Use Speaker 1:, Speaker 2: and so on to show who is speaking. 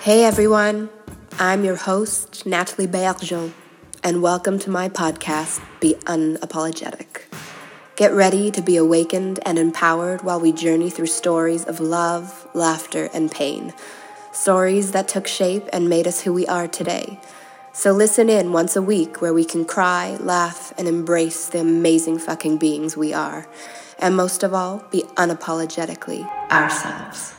Speaker 1: Hey everyone, I'm your host, Natalie Bergeon, and welcome to my podcast, Be Unapologetic. Get ready to be awakened and empowered while we journey through stories of love, laughter, and pain. Stories that took shape and made us who we are today. So listen in once a week where we can cry, laugh, and embrace the amazing fucking beings we are. And most of all, be unapologetically ourselves.